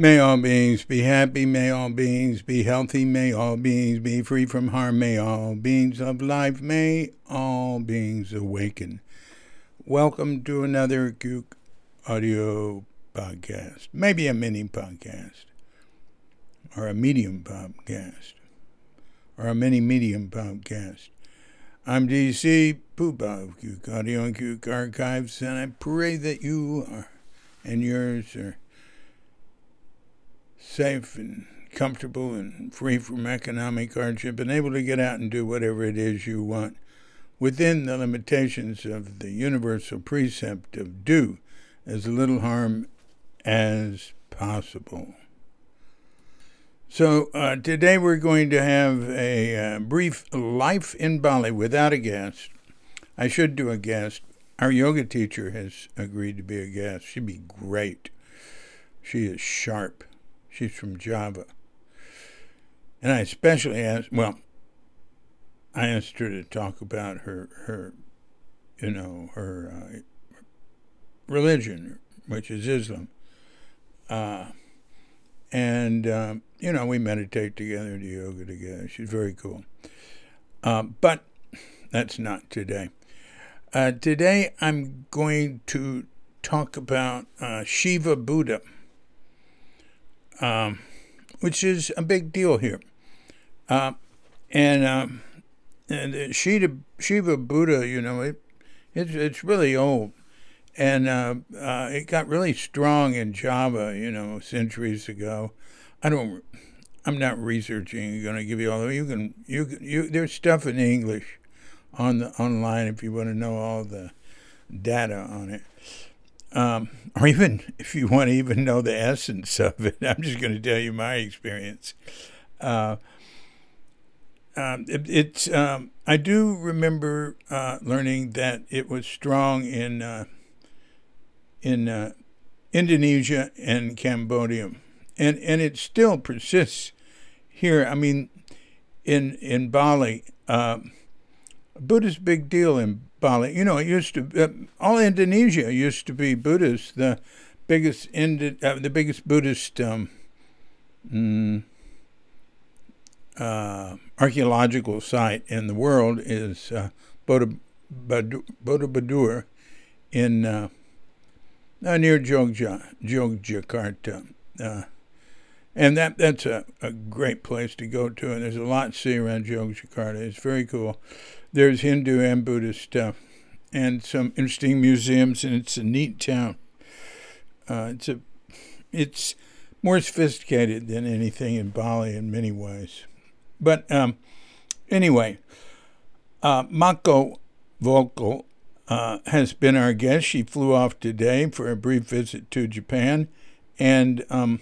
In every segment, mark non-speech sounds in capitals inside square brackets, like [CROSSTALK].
May all beings be happy, may all beings be healthy, may all beings be free from harm, may all beings of life, may all beings awaken. Welcome to another Cuke audio podcast, maybe a mini podcast, or a medium podcast, or a mini medium podcast. I'm DC Poopa of Cuke Audio and Cuke Archives, and I pray that you are, and yours are safe and comfortable and free from economic hardship and able to get out and do whatever it is you want within the limitations of the universal precept of do as little harm as possible. So, uh, today we're going to have a uh, brief life in Bali without a guest. I should do a guest. Our yoga teacher has agreed to be a guest. She'd be great. She is sharp. She's from Java. And I especially asked, well, I asked her to talk about her, her you know, her uh, religion, which is Islam. Uh, and, um, you know, we meditate together, do yoga together. She's very cool. Uh, but that's not today. Uh, today I'm going to talk about uh, Shiva Buddha um, which is a big deal here. Uh, and um, and Shiva, Shiva Buddha, you know, it, it's really old, and uh, uh, it got really strong in Java, you know, centuries ago. I don't, I'm not researching. Going to give you all. The you can you you. There's stuff in English on the online if you want to know all the data on it um, or even if you want to even know the essence of it, [LAUGHS] I'm just going to tell you my experience. Uh, um, it, it's um, I do remember uh, learning that it was strong in uh, in uh, Indonesia and Cambodia, and and it still persists here. I mean, in in Bali, uh, Buddha's big deal in Bali. You know, it used to uh, all Indonesia used to be Buddhist. The biggest Indi- uh, the biggest Buddhist um, mm, uh, archaeological site in the world is uh, Borobudur in uh, uh, near Jogja, Jogjakarta. And that that's a, a great place to go to, and there's a lot to see around Jogjakarta. It's very cool there's Hindu and Buddhist stuff, and some interesting museums, and it's a neat town. Uh, it's a, it's more sophisticated than anything in Bali in many ways. But um, anyway, uh, Mako Voelkel uh, has been our guest. She flew off today for a brief visit to Japan, and um,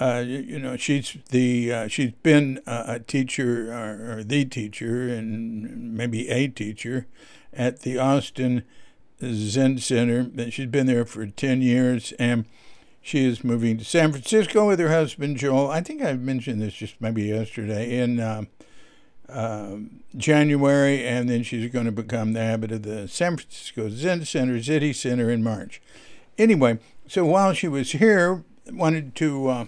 uh, you know, she's the uh, she's been a teacher or, or, the teacher and maybe a teacher at the Austin Zen Center. She's been there for ten years, and she is moving to San Francisco with her husband Joel. I think I mentioned this just maybe yesterday in uh, January, and then she's going to become the abbot of the San Francisco Zen Center, City Center in March. Anyway, so while she was here, wanted to uh,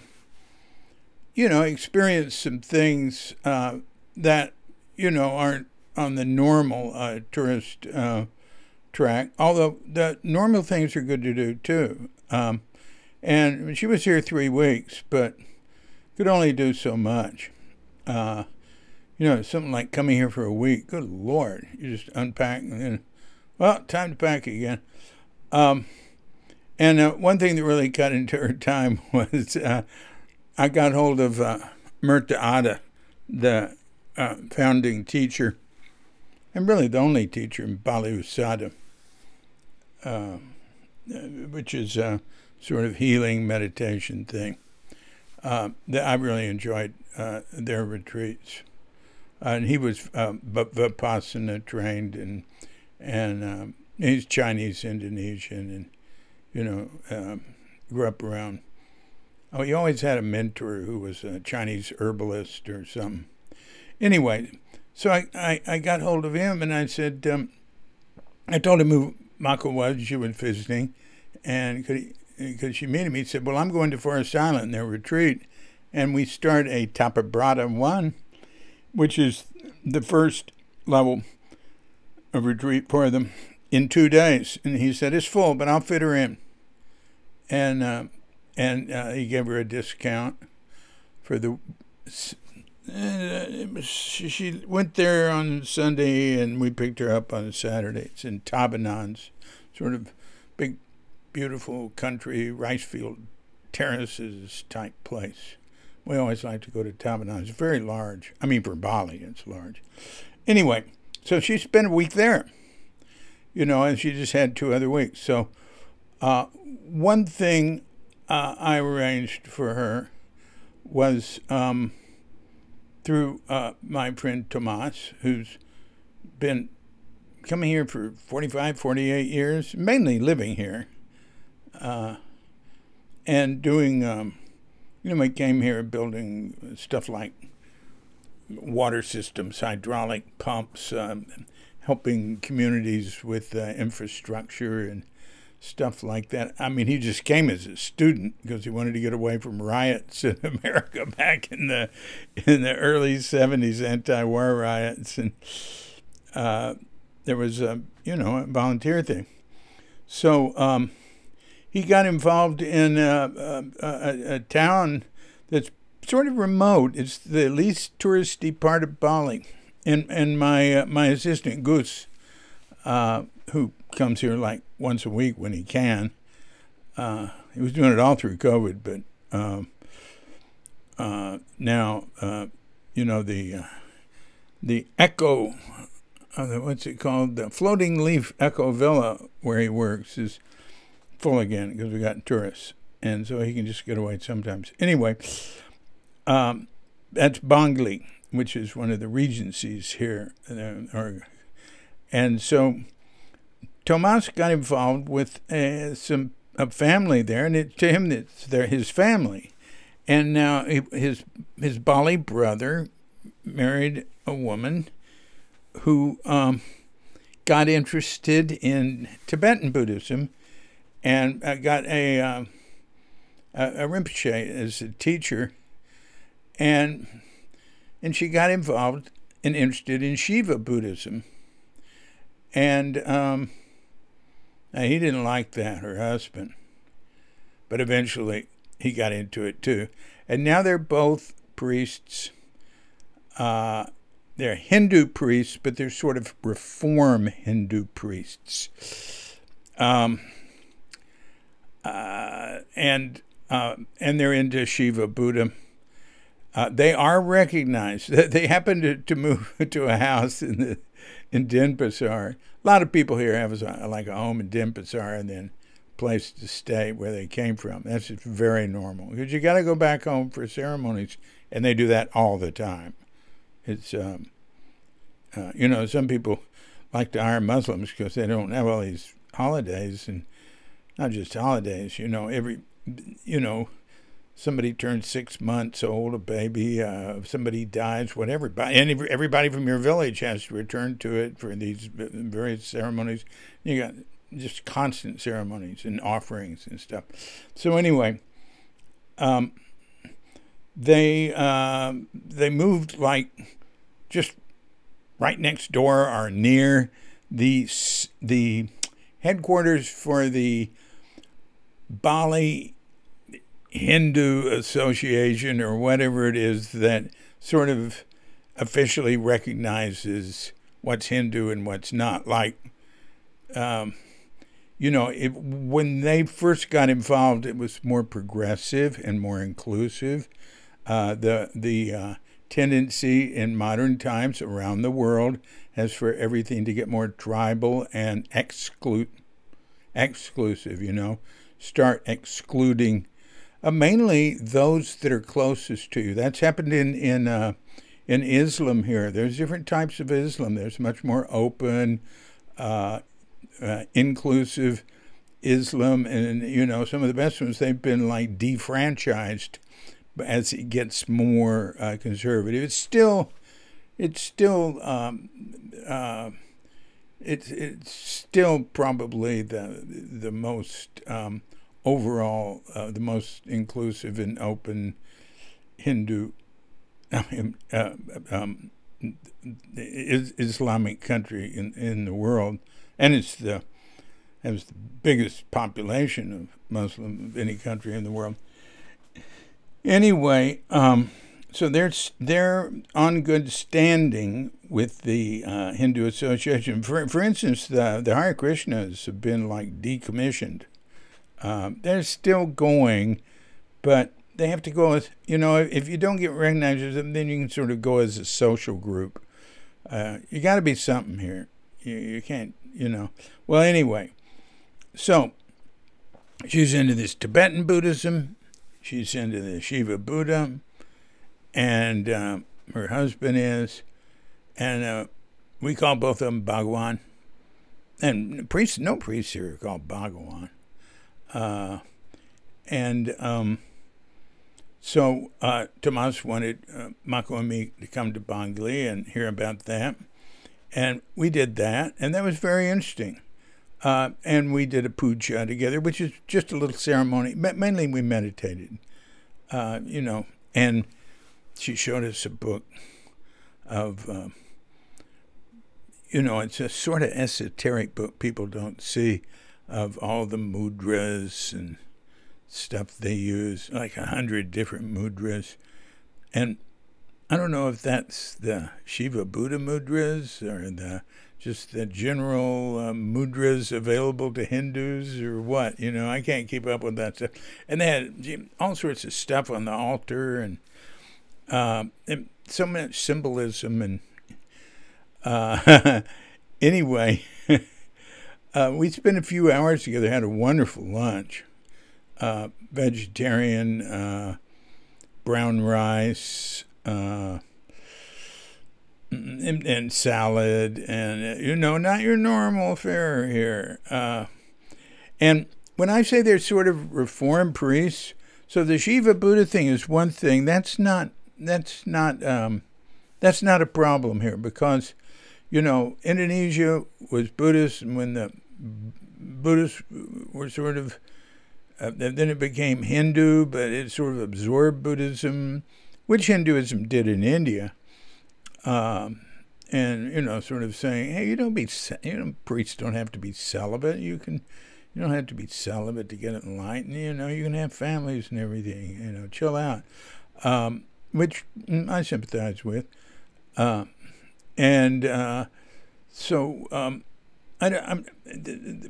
you know, experience some things uh, that, you know, aren't on the normal uh, tourist uh, track, although the normal things are good to do too. Um, and she was here three weeks, but could only do so much. Uh, you know, something like coming here for a week. Good Lord, you just unpack and then, well, time to pack again. Um, and uh, one thing that really cut into her [LAUGHS] time was uh, I got hold of uh, Merta Ada, the uh, founding teacher, and really the only teacher in Bali Usada, uh, which is a sort of healing meditation thing. Uh, that I really enjoyed uh, their retreats. and he was uh, Vipassana trained, and and um, he's Chinese Indonesian, and you know um, grew up around Oh, he always had a mentor who was a Chinese herbalist or something. Anyway, so I, I, I got hold of him and I said, um, I told him who Mako was, she was visiting, and because she met him. He said, "Well, I'm going to Forest Island, their retreat, and we start a Tapa Brata one, which is the first level of retreat for them in two days." And he said, "It's full, but I'll fit her in." And uh, and uh, he gave her a discount for the. Uh, she went there on Sunday, and we picked her up on Saturday. It's in Tabanans, sort of big, beautiful country rice field terraces type place. We always like to go to Tabanans. It's very large. I mean, for Bali, it's large. Anyway, so she spent a week there, you know, and she just had two other weeks. So, uh, one thing uh, I arranged for her was um, through uh, my friend Tomas, who's been coming here for 45, 48 years, mainly living here, uh, and doing, um, you know, I came here building stuff like water systems, hydraulic pumps, um, helping communities with uh, infrastructure and stuff like that. I mean, he just came as a student because he wanted to get away from riots in [LAUGHS] America back in the in the early '70s, anti-war riots, and uh, there was a you know a volunteer thing. So um, he got involved in a, a, a, town that's sort of remote. It's the least touristy part of Bali, and and my uh, my assistant Goose, uh, who comes here like once a week when he can. Uh, he was doing it all through COVID, but um, uh, now uh, you know the uh, the Eco, uh, what's it called? The Floating Leaf Eco Villa where he works is full again because we got tourists, and so he can just get away sometimes. Anyway, um, that's Bangli, which is one of the regencies here, and so Tomas got involved with uh, some a family there, and it, to him, it's their, his family. And now his his Bali brother married a woman who um, got interested in Tibetan Buddhism and uh, got a, uh, a, a Rinpoche as a teacher, and and she got involved and interested in Shiva Buddhism, and um, now, he didn't like that, her husband, but eventually he got into it too. And now they're both priests. Uh, they're Hindu priests, but they're sort of reform Hindu priests. Um, uh, and uh, and they're into Shiva Buddha. Uh, they are recognized. [LAUGHS] They happen to, to move [LAUGHS] to a house in the in Denpasar. A lot of people here have a, like a home in Denpasar and then place to stay where they came from. That's just very normal because you got to go back home for ceremonies, and they do that all the time. It's um, uh, you know some people like to hire Muslims because they don't have all these holidays and not just holidays. You know every you know somebody turns six months old, a baby, uh, somebody dies, whatever. And everybody from your village has to return to it for these various ceremonies. You got just constant ceremonies and offerings and stuff. So anyway, um, they uh, they moved like just right next door or near the the headquarters for the Bali Hindu association or whatever it is that sort of officially recognizes what's Hindu and what's not. Like, um, you know, it, when they first got involved, it was more progressive and more inclusive. Uh, the the uh, tendency in modern times around the world has for everything to get more tribal and exclude exclusive. You know, start excluding uh, mainly those that are closest to you. That's happened in in uh, in Islam here. There's different types of Islam. There's much more open, uh, uh, inclusive Islam, and you know some of the best ones. They've been like defranchised as it gets more uh, conservative. It's still, it's still. Um, uh, it's it's still probably the the most um, overall uh, the most inclusive and open Hindu uh, um, Islamic country in, in the world, and it's the has the biggest population of Muslim of any country in the world. Anyway, um, so they're they're on good standing with the uh, Hindu Association. For for instance, the the Hare Krishnas have been like decommissioned. Um, they're still going, but they have to go as you know. If you don't get recognized as them, then you can sort of go as a social group. Uh, you got to be something here. You you can't you know. Well, anyway, so she's into this Tibetan Buddhism. She's into the Shiva Buddha and uh, her husband is, and uh, we call both of them Bhagwan. And priests, no priests here are called Bhagwan. Uh, and um, so uh, Tomas wanted uh, Mako and me to come to Bangli and hear about that. And we did that, and that was very interesting. Uh, and we did a puja together, which is just a little ceremony. Mainly, we meditated, uh, you know, and she showed us a book of, uh, you know, it's a sort of esoteric book people don't see of all the mudras and stuff they use, like a hundred different mudras. And I don't know if that's the Shiva Buddha mudras or the just the general uh, mudras available to Hindus or what. You know, I can't keep up with that stuff. And they had all sorts of stuff on the altar and uh, and so much symbolism and uh, [LAUGHS] anyway, uh, we spent a few hours together. Had a wonderful lunch, uh, vegetarian, uh, brown rice, uh, and, and, salad, and you know, not your normal fare here. and when I say they're sort of reform priests, so the Shiva Buddha thing is one thing. That's not that's not um, that's not a problem here because you know Indonesia was Buddhist, and when the Buddhists were sort of uh, then it became Hindu, but it sort of absorbed Buddhism, which Hinduism did in India. Um, and you know, sort of saying, hey, you don't be, you know, priests don't have to be celibate. You can, you don't have to be celibate to get enlightened. You know, you can have families and everything. You know, chill out. Um, which I sympathize with. Uh, and uh, so um,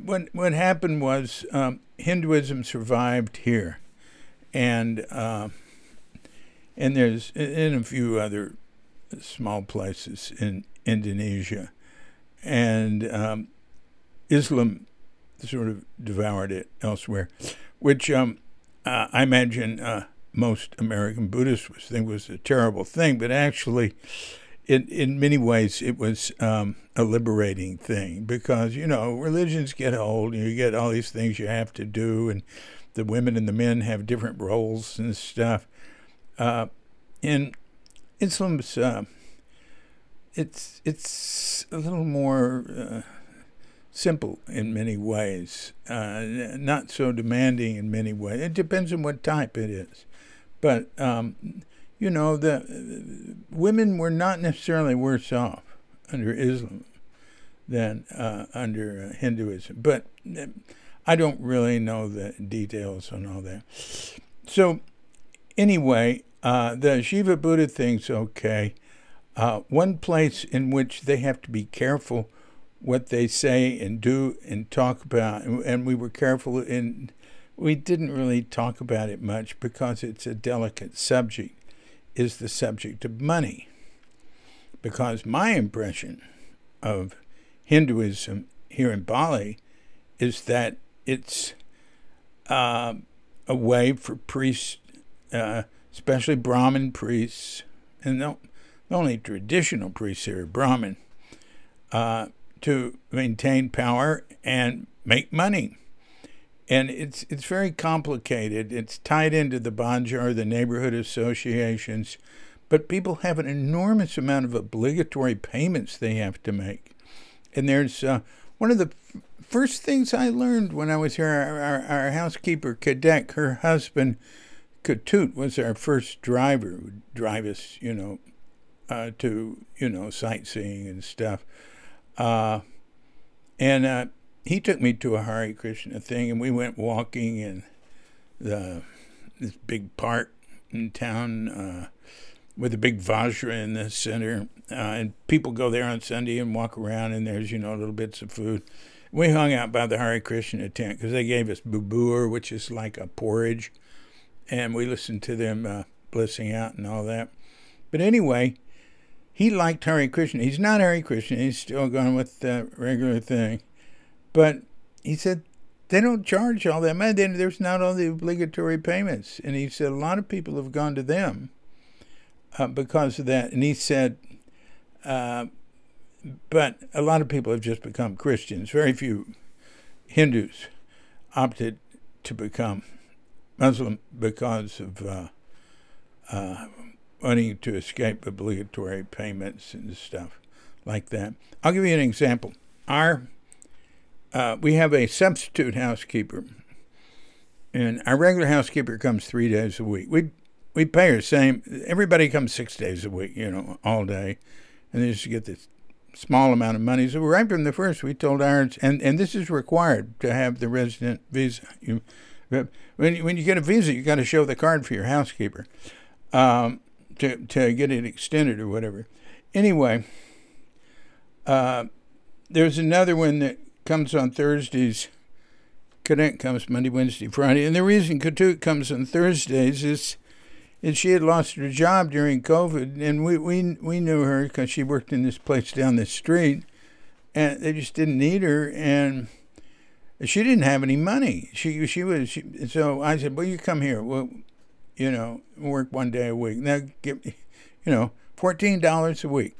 what, what happened was um, Hinduism survived here. And, uh, and there's in a few other small places in Indonesia. And um, Islam sort of devoured it elsewhere, which um, uh, I imagine uh, most American Buddhists would think was a terrible thing, but actually, in in many ways, it was um, a liberating thing because you know religions get old, and you get all these things you have to do, and the women and the men have different roles and stuff. Uh, in Islam's, uh, it's it's a little more. Uh, simple in many ways, uh, not so demanding in many ways. It depends on what type it is. But um, you know, the women were not necessarily worse off under Islam than uh, under Hinduism. But uh, I don't really know the details on all that. So, anyway, uh, the Shiva Buddha thing's okay. Uh, one place in which they have to be careful what they say and do and talk about, and, and we were careful in we didn't really talk about it much because it's a delicate subject, is the subject of money. Because my impression of Hinduism here in Bali is that it's uh, a way for priests, uh, especially Brahmin priests, and the, only traditional priests here are Brahmin, uh, to maintain power and make money and it's it's very complicated. It's tied into the Banjar, the neighborhood associations, but people have an enormous amount of obligatory payments they have to make. And there's uh, one of the first things I learned when I was here, our, our, our housekeeper, Kadek, her husband, Katut, was our first driver, would drive us, you know, uh, to, you know, sightseeing and stuff. Uh, and uh, he took me to a Hare Krishna thing, and we went walking in the this big park in town uh, with a big Vajra in the center. Uh, and people go there on Sunday and walk around, and there's, you know, little bits of food. We hung out by the Hare Krishna tent because they gave us bubur, which is like a porridge, and we listened to them uh, out and all that. But anyway, he liked Hare Krishna. He's not Hare Krishna. He's still going with the regular thing. But he said they don't charge all that money. There's not all the obligatory payments. And he said a lot of people have gone to them uh, because of that. And he said, uh, but a lot of people have just become Christians. Very few Hindus opted to become Muslim because of uh, uh, wanting to escape obligatory payments and stuff like that. I'll give you an example. Our uh, we have a substitute housekeeper, and our regular housekeeper comes three days a week. We we pay her same. Everybody comes six days a week, you know, all day, and they just get this small amount of money. So right from the first, we told ours, and and this is required to have the resident visa. You, when when you get a visa, you got to show the card for your housekeeper, um, to to get it extended or whatever. Anyway, uh, there's another one that comes on Thursdays. Kadek comes Monday, Wednesday, Friday. And the reason Katut comes on Thursdays is, is she had lost her job during COVID, and we, we, we knew her because she worked in this place down the street, and they just didn't need her, and she didn't have any money. She she was she, so I said, well, you come here. Well, you know, work one day a week. Now give, you know, fourteen dollars a week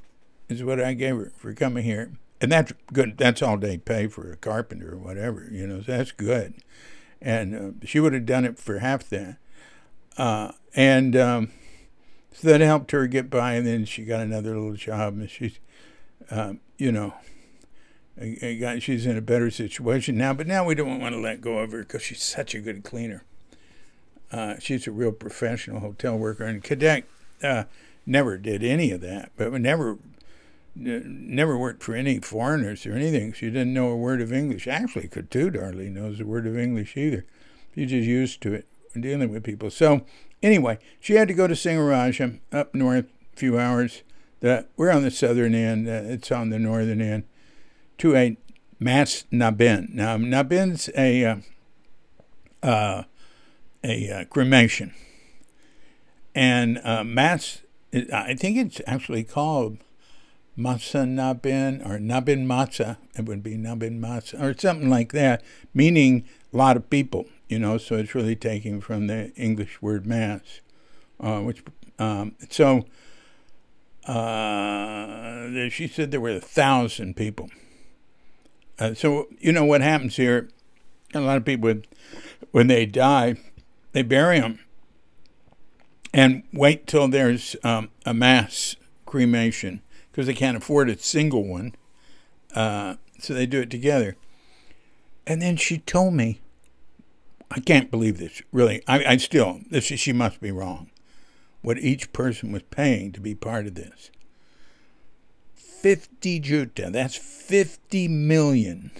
is what I gave her for coming here and that's good. That's all they pay for a carpenter or whatever, you know. So that's good. And uh, she would have done it for half that. Uh, and um, so that helped her get by. And then she got another little job, and she's, um, you know, got, she's in a better situation now. But now we don't want to let go of her because she's such a good cleaner. Uh, she's a real professional hotel worker, and Kadek uh, never did any of that, but never never worked for any foreigners or anything. She didn't know a word of English. Actually, could too. Darley knows a word of English either. She's just used to it dealing with people. So anyway, she had to go to Singaraja up north, a few hours. We're on the southern end. Uh, it's on the northern end to a Mas Ngaben. Now Ngaben's a uh, uh, a uh, cremation, and uh, Mass. I think it's actually called Matza Ngaben or Ngaben Matza, it would be Ngaben Matza or something like that, meaning a lot of people, you know, so it's really taken from the English word mass, uh, which, um, so uh, she said there were a thousand people. Uh, so, you know, what happens here, a lot of people, when they die, they bury them and wait till there's um, a mass cremation because they can't afford a single one. Uh, so they do it together. And then she told me, I can't believe this, really. I, I still, this is, she must be wrong. What each person was paying to be part of this. 50 juta, that's 50 million.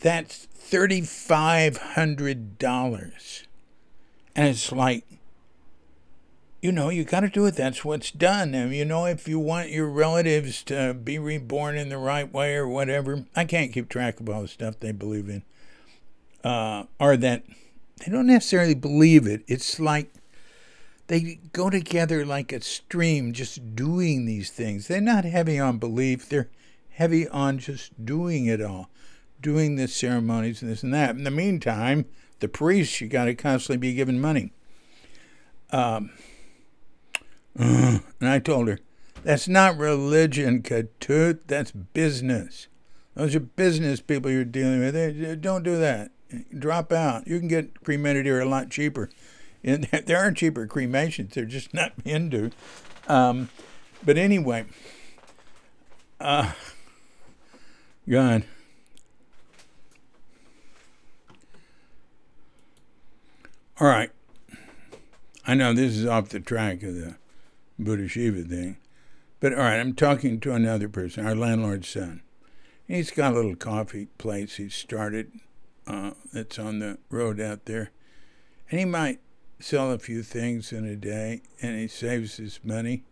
That's $3,500. And it's like, you know, you got to do it. That's what's done. And, you know, if you want your relatives to be reborn in the right way or whatever, I can't keep track of all the stuff they believe in. Uh, or that they don't necessarily believe it. It's like they go together like a stream, just doing these things. They're not heavy on belief, they're heavy on just doing it all, doing the ceremonies and this and that. In the meantime, the priests, you got to constantly be giving money. Um, Mm. And I told her, that's not religion, Katut. That's business. Those are business people you're dealing with. They, don't do that. Drop out. You can get cremated here a lot cheaper. [LAUGHS] And there are cheaper cremations. They're just not [LAUGHS] Hindu. Um, but anyway, uh, God. All right. I know this is off the track of the Buddha Shiva thing, but all right, I'm talking to another person, our landlord's son. He's got a little coffee place he started uh, that's on the road out there, and he might sell a few things in a day, and he saves his money.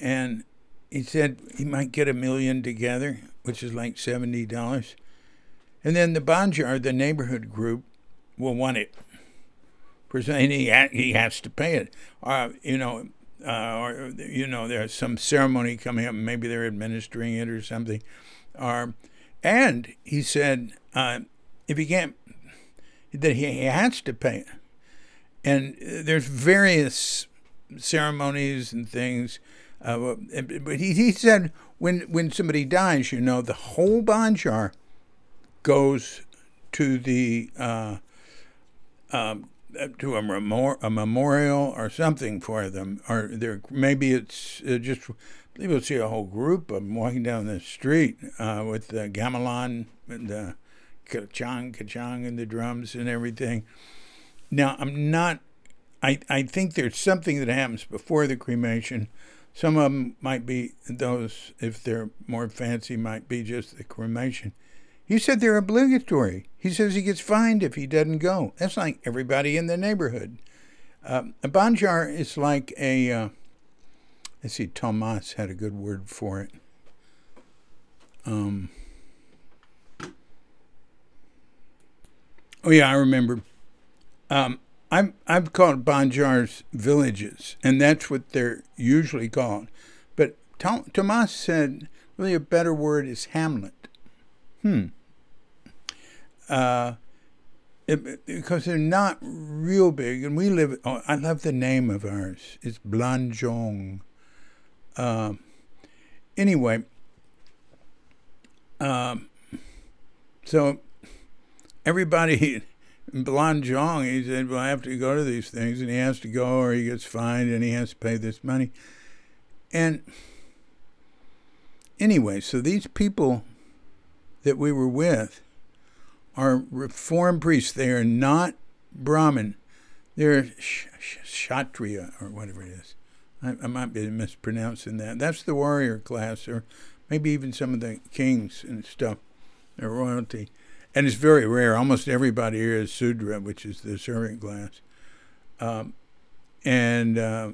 And he said he might get a million together, which is like seventy dollars, and then the Banjar, the neighborhood group, will want it. And he he has to pay it. Uh, you know, uh, or you know, there's some ceremony coming up. Maybe they're administering it or something. Or, and he said uh, if he can't, that he has to pay. And there's various ceremonies and things. Uh, but he, he said when when somebody dies, you know, the whole banjar goes to the uh, um, to a, memor- a memorial or something for them, or there maybe it's just. You'll see a whole group of them walking down the street uh, with the gamelan and the ka-chang, ka-chang, and the drums and everything. Now, I'm not, I, I think there's something that happens before the cremation. Some of them might be those, if they're more fancy, might be just the cremation. He said they're obligatory. He says he gets fined if he doesn't go. That's like everybody in the neighborhood. Uh, a banjar is like a, uh, let's see, Tomas had a good word for it. Um, oh yeah, I remember. Um, I've I've called banjars villages, and that's what they're usually called. But Tomas said really a better word is hamlet. Hmm. Uh, it, because they're not real big, and we live. Oh, I love the name of ours. It's Blanjong. Uh, anyway, um, so everybody Blanjong, he said, "Well, I have to go to these things," and he has to go, or he gets fined, and he has to pay this money. And anyway, so these people that we were with are reformed priests. They are not Brahmin. They're Kshatriya or whatever it is. I, I, might be mispronouncing that. That's the warrior class, or maybe even some of the kings and stuff, the royalty. And it's very rare. Almost everybody here is Sudra, which is the servant class. Um, and uh,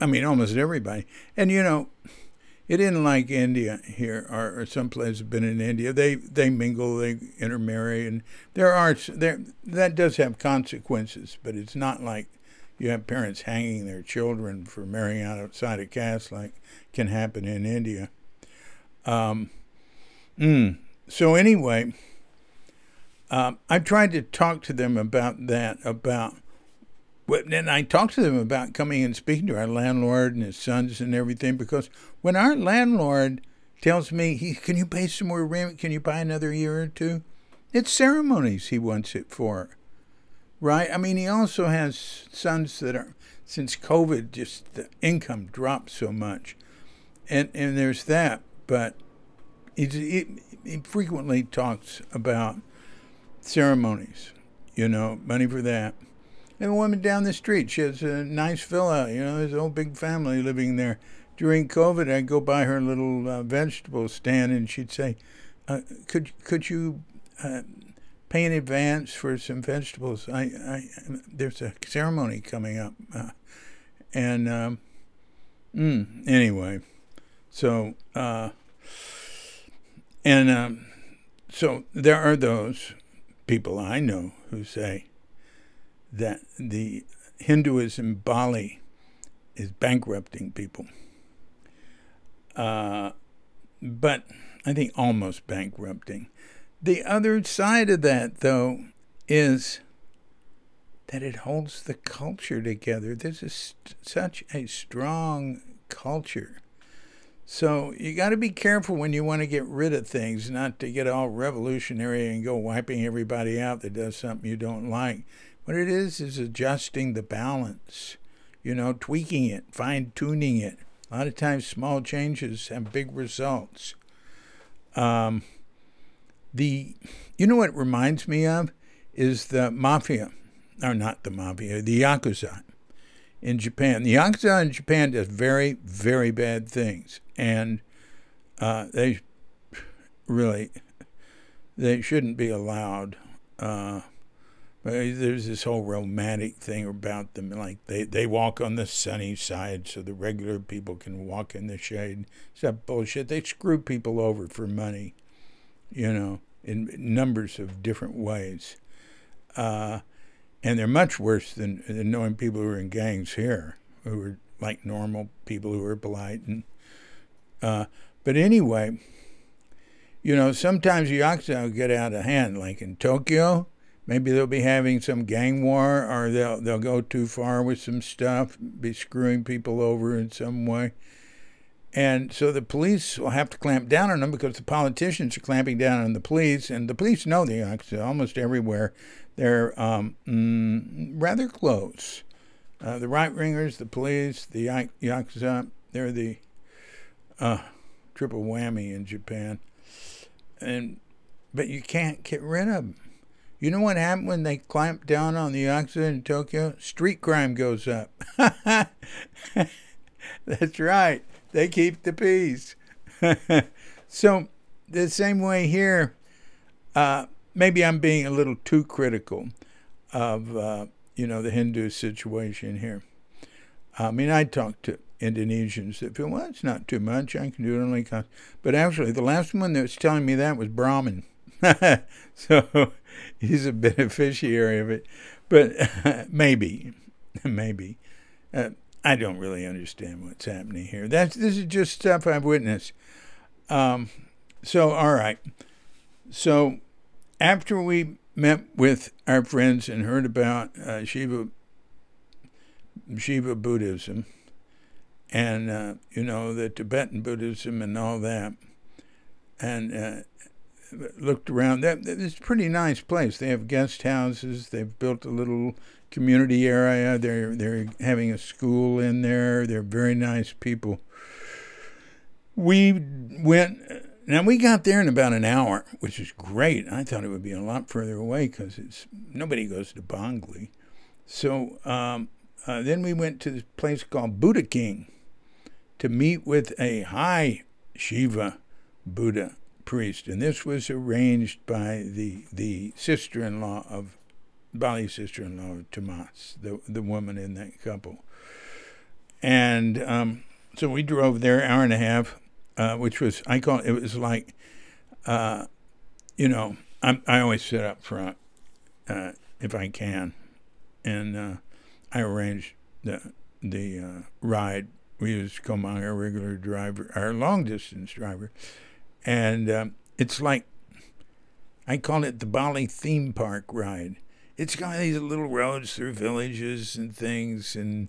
I mean, almost everybody. And you know, it isn't like India here, or, or some places have been in India. They they mingle, they intermarry, and there are there that does have consequences, but it's not like you have parents hanging their children for marrying outside of caste, like can happen in India. Um, mm, so anyway, um, I tried to talk to them about that about and I talked to them about coming and speaking to our landlord and his sons and everything because when our landlord tells me, he, Can you pay some more rent? Can you buy another year or two? It's ceremonies he wants it for. Right? I mean, he also has sons that are, since COVID, just the income dropped so much. And, and there's that. But he, he frequently talks about ceremonies, you know, money for that. And a woman down the street, she has a nice villa. You know, there's a whole big family living there. During COVID, I'd go by her little uh, vegetable stand, and she'd say, uh, "Could could you uh, pay in advance for some vegetables? I, I there's a ceremony coming up." Uh, and um, mm, anyway, so uh, and um, so there are those people I know who say that the Hinduism Bali is bankrupting people. Uh, but I think almost bankrupting. The other side of that, though, is that it holds the culture together. This is st- such a strong culture. So you got to be careful when you want to get rid of things, not to get all revolutionary and go wiping everybody out that does something you don't like. What it is is adjusting the balance, you know, tweaking it, fine tuning it. A lot of times, small changes have big results. Um, the, you know what it reminds me of is the mafia. or not the mafia, the yakuza in Japan. The yakuza in Japan does very, very bad things, and uh, they really they shouldn't be allowed. Uh, there's this whole romantic thing about them, like they, they walk on the sunny side so the regular people can walk in the shade. It's that bullshit. They screw people over for money, you know, in numbers of different ways. Uh, and they're much worse than, than knowing people who are in gangs here, who are like normal people who are polite. And uh, but anyway, you know, sometimes the Yakuza will get out of hand, like in Tokyo. Maybe they'll be having some gang war, or they'll they'll go too far with some stuff, be screwing people over in some way. And so the police will have to clamp down on them because the politicians are clamping down on the police, and the police know the Yakuza almost everywhere. They're um, mm, rather close. Uh, the right wingers, the police, the Yakuza, they're the uh, triple whammy in Japan. And but you can't get rid of them. You know what happened when they clamped down on the Yakuza in Tokyo? Street crime goes up. [LAUGHS] That's right. They keep the peace. [LAUGHS] so the same way here, uh, maybe I'm being a little too critical of uh, you know the Hindu situation here. I mean, I talked to Indonesians that feel well, it's not too much. I can do it only cost. But actually, the last one that was telling me that was Brahmin. [LAUGHS] so [LAUGHS] he's a beneficiary of it. But [LAUGHS] maybe, [LAUGHS] maybe. Uh, I don't really understand what's happening here. That's this is just stuff I've witnessed. Um, so all right. So after we met with our friends and heard about uh, Shiva Shiva Buddhism and uh, you know the Tibetan Buddhism and all that, and uh, looked around. That it's a pretty nice place. They have guest houses. They've built a little community area. They're they're having a school in there. They're very nice people. We went now we got there in about an hour, which is great. I thought it would be a lot further away because it's nobody goes to Bangli. So um, uh, then we went to this place called Budakeling to meet with a high Shiva Buddha priest, and this was arranged by the the sister-in-law of Bali's sister-in-law of Tomas, the the woman in that couple. And um, so we drove there hour and a half uh, which was I call it, was like, uh, you know, I'm, I always sit up front uh, if I can, and uh, I arranged the the uh, ride. We use Komang, our regular driver, our long distance driver, and um, it's like I call it the Bali theme park ride. It's got these little roads through villages and things, and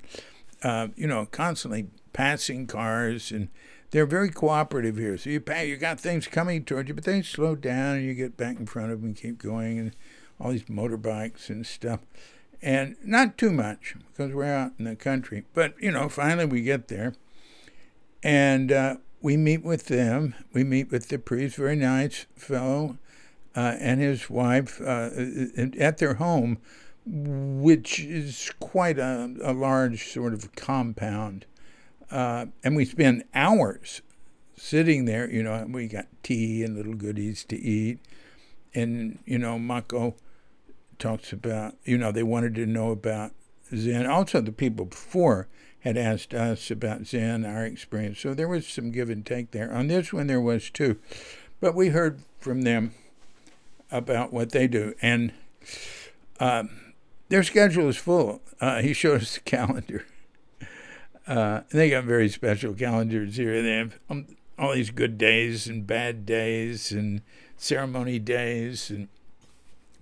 uh, you know, constantly passing cars and they're very cooperative here. So you you got things coming towards you, but they slow down and you get back in front of them and keep going, and all these motorbikes and stuff. And not too much because we're out in the country. But, you know, finally we get there and uh, we meet with them. We meet with the priest, very nice fellow, uh, and his wife uh, at their home, which is quite a, a large sort of compound. Uh, and we spend hours sitting there. You know, we got tea and little goodies to eat. And, you know, Mako talks about, you know, they wanted to know about Zen. Also, the people before had asked us about Zen, our experience. So there was some give and take there. On this one, there was too. But we heard from them about what they do. And um, their schedule is full. Uh, he showed us the calendar. [LAUGHS] Uh, they got very special calendars here. They have um, all these good days and bad days and ceremony days and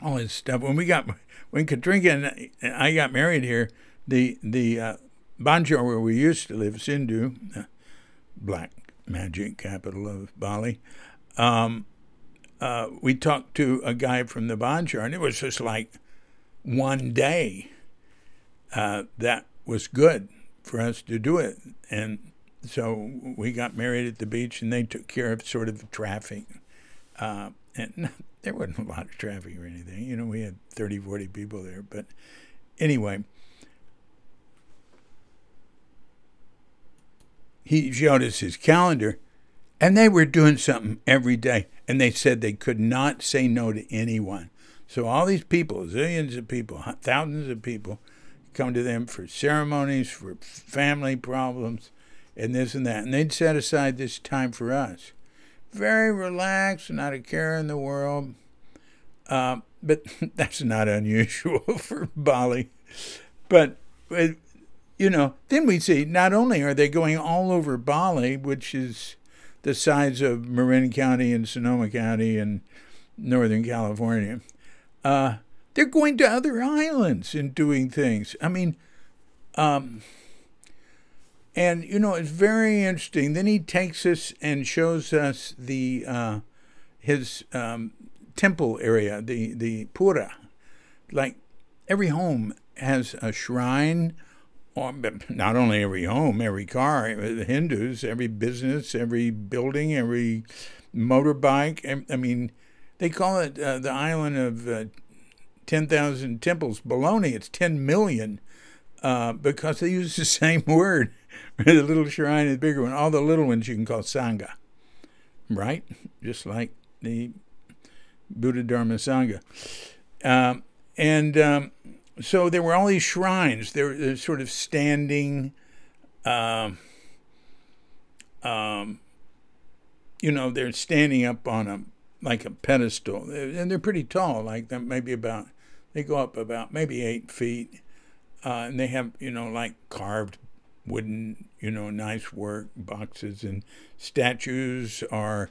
all this stuff. When we got when Katrinka and I got married here, the the uh, Banjar where we used to live, Sindhu, black magic capital of Bali. Um, uh, we talked to a guy from the Banjar, and it was just like one day. Uh, that was good for us to do it. And so we got married at the beach, and they took care of sort of the traffic. Uh, and [LAUGHS] there wasn't a lot of traffic or anything. You know, we had 30, 40 people there, but anyway, he showed us his calendar, and they were doing something every day. And they said they could not say no to anyone. So all these people, zillions of people, thousands of people, come to them for ceremonies, for family problems, and this and that. And they'd set aside this time for us. Very relaxed, not a care in the world. Uh, but [LAUGHS] that's not unusual [LAUGHS] for Bali. But, you know, then we see not only are they going all over Bali, which is the size of Marin County and Sonoma County and Northern California, uh, they're going to other islands and doing things. I mean, um, and you know, it's very interesting. Then he takes us and shows us the uh, his um, temple area, the the pura. Like every home has a shrine, not only every home, every car. The Hindus, every business, every building, every motorbike. I mean, they call it uh, the island of uh, 10,000 temples. Baloney, it's 10 million uh, because they use the [LAUGHS] same word. the little shrine and the bigger one. All the little ones you can call Sangha, right? Just like the Buddha Dharma Sangha. Um, and um, so there were all these shrines. They're, they're sort of standing, um, um, you know, they're standing up on a like a pedestal, and they're pretty tall, like maybe about they go up about maybe eight feet, uh, and they have you know like carved wooden you know nice work boxes. And statues are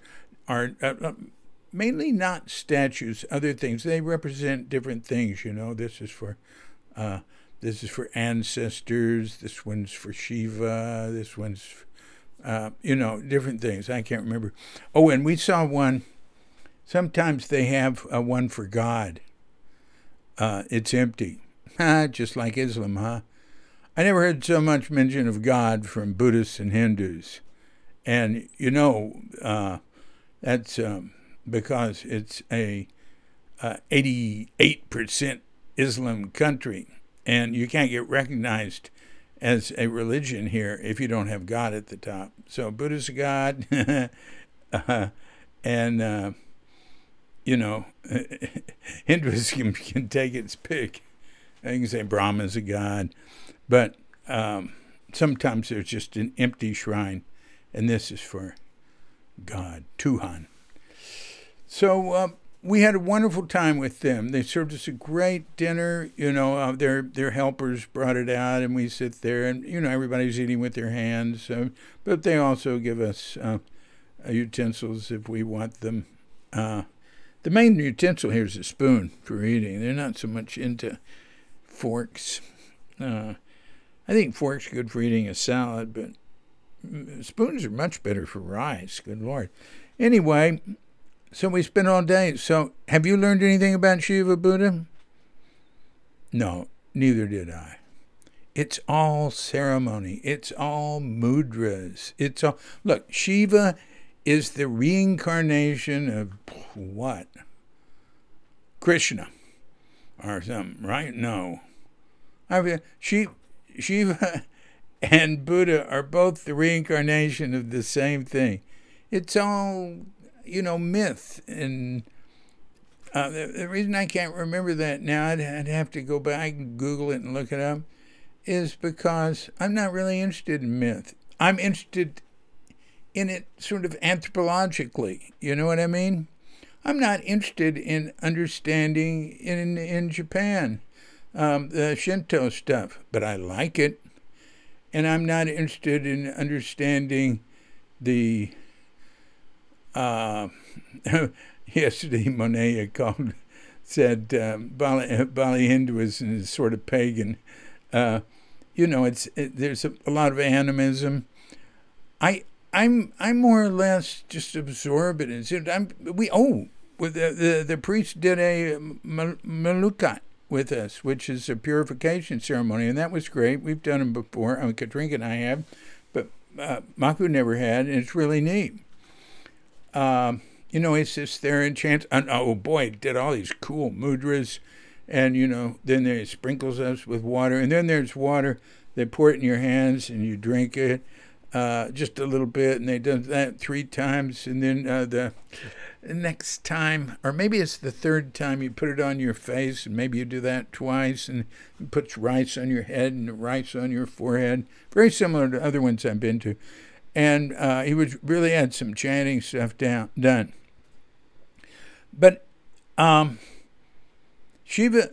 are uh, uh, mainly not statues other things. They represent different things you know. This is for uh, this is for ancestors. This one's for shiva. This one's uh, you know different things. I can't remember. Oh and we saw one. Sometimes they have a one for god. Uh, it's empty. Just like Islam, huh? I never heard so much mention of God from Buddhists and Hindus. And, you know, uh, that's um, because it's a uh, 88% Islam country. And you can't get recognized as a religion here if you don't have God at the top. So Buddha's a God, [LAUGHS] uh, and uh, you know, [LAUGHS] Hinduism can take its pick. I can say Brahma's a god, but um, sometimes there's just an empty shrine, and this is for God, Tuhan. So uh, we had a wonderful time with them. They served us a great dinner. You know, uh, their their helpers brought it out, and we sit there, and you know, everybody's eating with their hands. Uh, but they also give us uh, utensils if we want them. Uh, the main utensil here is a spoon for eating. They're not so much into forks. Uh, I think forks are good for eating a salad, but spoons are much better for rice. Good Lord. Anyway, so we spent all day. So, have you learned anything about Shiva Buddha? No, neither did I. It's all ceremony. It's all mudras. It's all look. Shiva is the reincarnation of what? Krishna or something, right? No. I mean, Shiva [LAUGHS] and Buddha are both the reincarnation of the same thing. It's all, you know, myth. And uh, the, the, reason I can't remember that now, I'd, I'd have to go back and Google it and look it up, is because I'm not really interested in myth. I'm interested in it sort of anthropologically. You know what I mean? I'm not interested in understanding in in Japan um, the Shinto stuff, but I like it, and I'm not interested in understanding the. Uh, [LAUGHS] yesterday, Monet called said um, Bali, Bali Hinduism is sort of pagan. Uh, you know, it's it, there's a, a lot of animism. I I'm I'm more or less just absorb it. And I'm we oh the the the priest did a melukat with us, which is a purification ceremony, and that was great. We've done them before. I mean, Katrinka and I have, but uh, Mako never had, and it's really neat. Um, you know, he sits there and chants. And, oh boy, did all these cool mudras. and you know, then they sprinkles us with water, and then there's water. They pour it in your hands, and you drink it, uh, just a little bit, and they do that three times, and then uh, the next time, or maybe it's the third time, you put it on your face, and maybe you do that twice, and it puts rice on your head and rice on your forehead. Very similar to other ones I've been to, and uh, he would really had some chanting stuff down done. But um, Shiva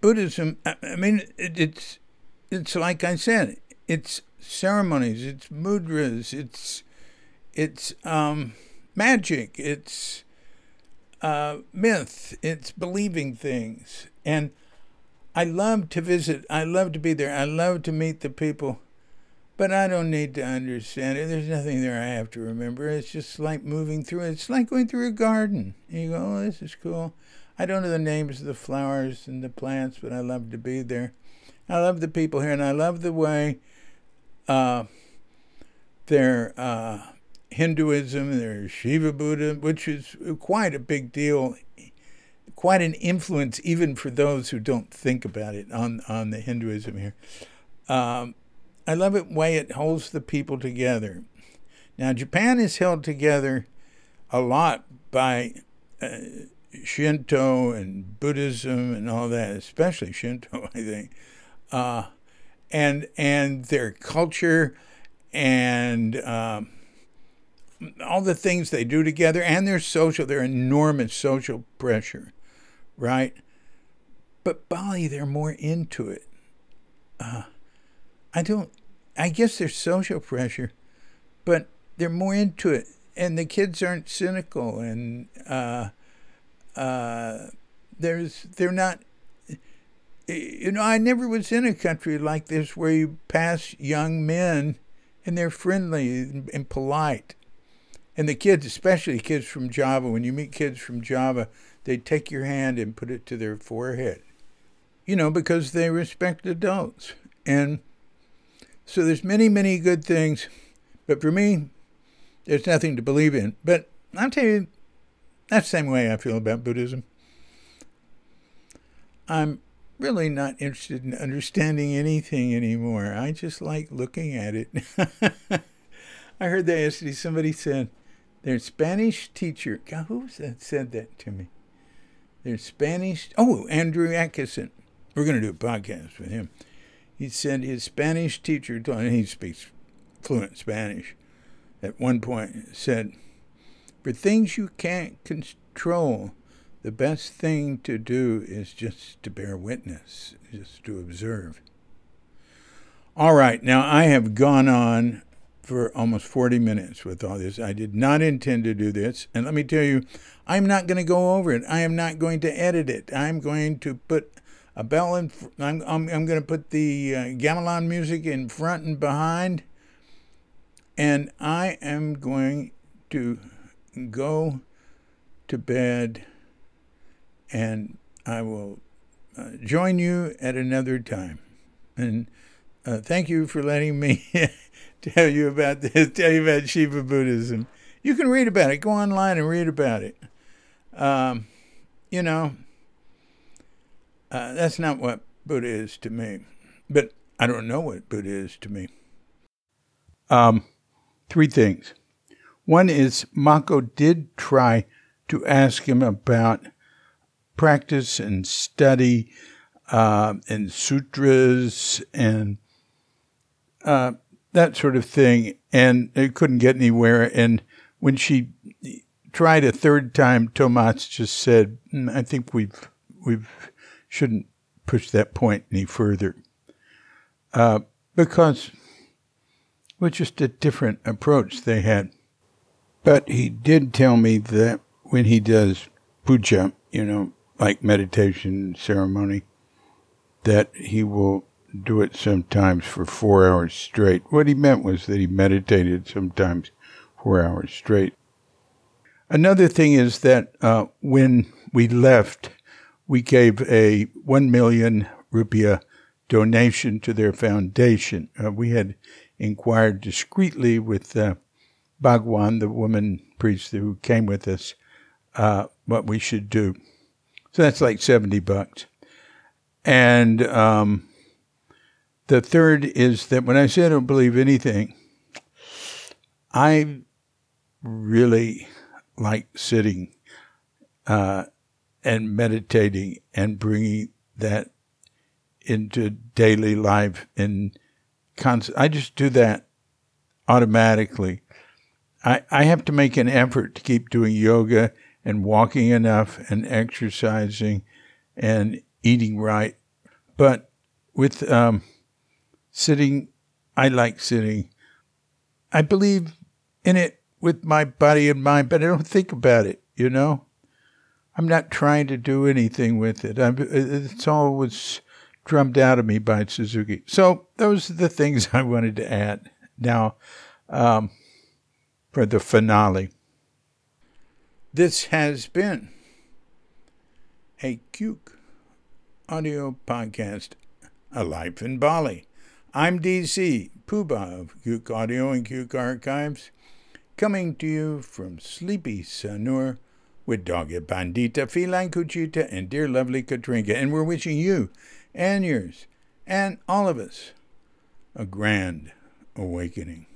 Buddhism, I, I mean, it, it's it's like I said, it's ceremonies, it's mudras, it's it's um, magic, it's uh, myth, it's believing things, and I love to visit. I love to be there. I love to meet the people, but I don't need to understand it. There's nothing there I have to remember. It's just like moving through. It's like going through a garden. You go, oh, this is cool. I don't know the names of the flowers and the plants, but I love to be there. I love the people here, and I love the way uh, their uh, Hinduism, their Shiva Buddha, which is quite a big deal, quite an influence even for those who don't think about it on, on the Hinduism here. Um, I love it way it holds the people together. Now, Japan is held together a lot by uh, Shinto and Buddhism and all that, especially Shinto, [LAUGHS] I think, uh, and and their culture and um, all the things they do together and their social, their enormous social pressure, right? But Bali, they're more into it. Uh, I don't. I guess there's social pressure, but they're more into it, and the kids aren't cynical and. Uh, uh, there's they're not you know i never was in a country like this where you pass young men and they're friendly and, polite and the kids especially kids from java when you meet kids from java they take your hand and put it to their forehead you know because they respect adults and so there's many many good things but for me there's nothing to believe in but i'll tell you that's the same way I feel about Buddhism. I'm really not interested in understanding anything anymore. I just like looking at it. [LAUGHS] I heard that yesterday. Somebody said their Spanish teacher. God, who that said that to me? Their Spanish. Oh, Andrew Atkinson. We're going to do a podcast with him. He said his Spanish teacher, and he speaks fluent Spanish, at one point said for things you can't control, the best thing to do is just to bear witness, just to observe. All right, now I have gone on for almost 40 minutes with all this. I did not intend to do this. And let me tell you, I'm not going to go over it. I am not going to edit it. I'm going to put a bell in, I'm, I'm, I'm going to put the uh, gamelan music in front and behind. And I am going to go to bed and I will uh, join you at another time. And uh, thank you for letting me [LAUGHS] tell you about [LAUGHS] this, tell you about Shiva Buddhism. You can read about it. Go online and read about it. Um, you know, uh, that's not what Buddha is to me. But I don't know what Buddha is to me. Um, three things. One is Mako did try to ask him about practice and study uh, and sutras and uh, that sort of thing, and it couldn't get anywhere. And when she tried a third time, Tomas just said, mm, "I think we've we've shouldn't push that point any further," uh, because it was just a different approach they had. But he did tell me that when he does puja, you know, like meditation ceremony, that he will do it sometimes for four hours straight. What he meant was that he meditated sometimes four hours straight. Another thing is that uh, when we left, we gave a one million rupiah donation to their foundation. Uh, we had inquired discreetly with uh, Bhagwan, the woman priest who came with us, uh, what we should do. So that's like 70 bucks. And um, the third is that when I say I don't believe anything, I really like sitting uh, and meditating and bringing that into daily life and constant. I just do that automatically. I, I have to make an effort to keep doing yoga and walking enough and exercising and eating right. But with um, sitting, I like sitting. I believe in it with my body and mind, but I don't think about it, you know? I'm not trying to do anything with it. I'm, it's all was drummed out of me by Suzuki. So those are the things [LAUGHS] I wanted to add. Now, um, for the finale. This has been a Cuke audio podcast, A Life in Bali. I'm DC Puba of Cuke Audio and Cuke Archives, coming to you from sleepy Sanur with Doggy Bandita, Feline Cuchita, and dear lovely Katrinka. And we're wishing you and yours and all of us a grand awakening.